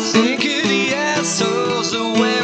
sick of the assholes away.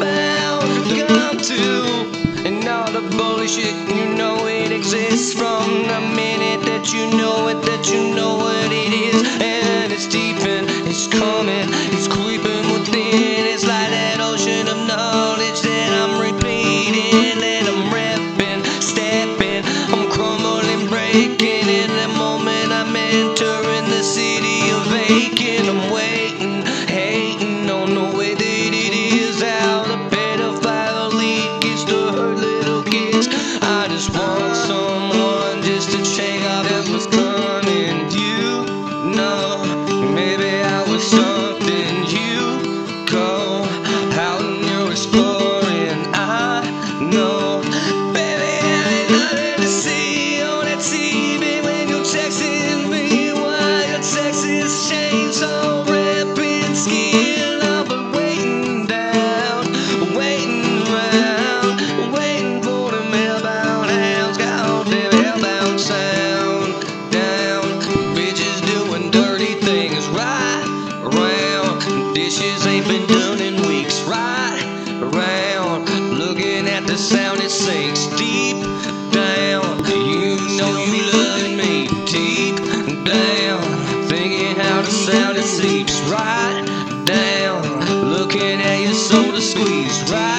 Bound to. And all the bullshit, you know it exists from the minute that you know it, that you know what it is. And it's deep and it's coming, it's creeping within. It's like that ocean of knowledge that I'm repeating, I'm repping, stepping, I'm crumbling, breaking. In moment I'm entering the city of aching, maybe I was something you go out and you're exploring. I know, baby, ain't nothing to see on that TV when you're texting me. Why your text is Dishes ain't been done in weeks, right around. Looking at the sound it sinks deep down. You know you loving me deep down. Thinking how the sound it seeps right down. Looking at your soul to squeeze right.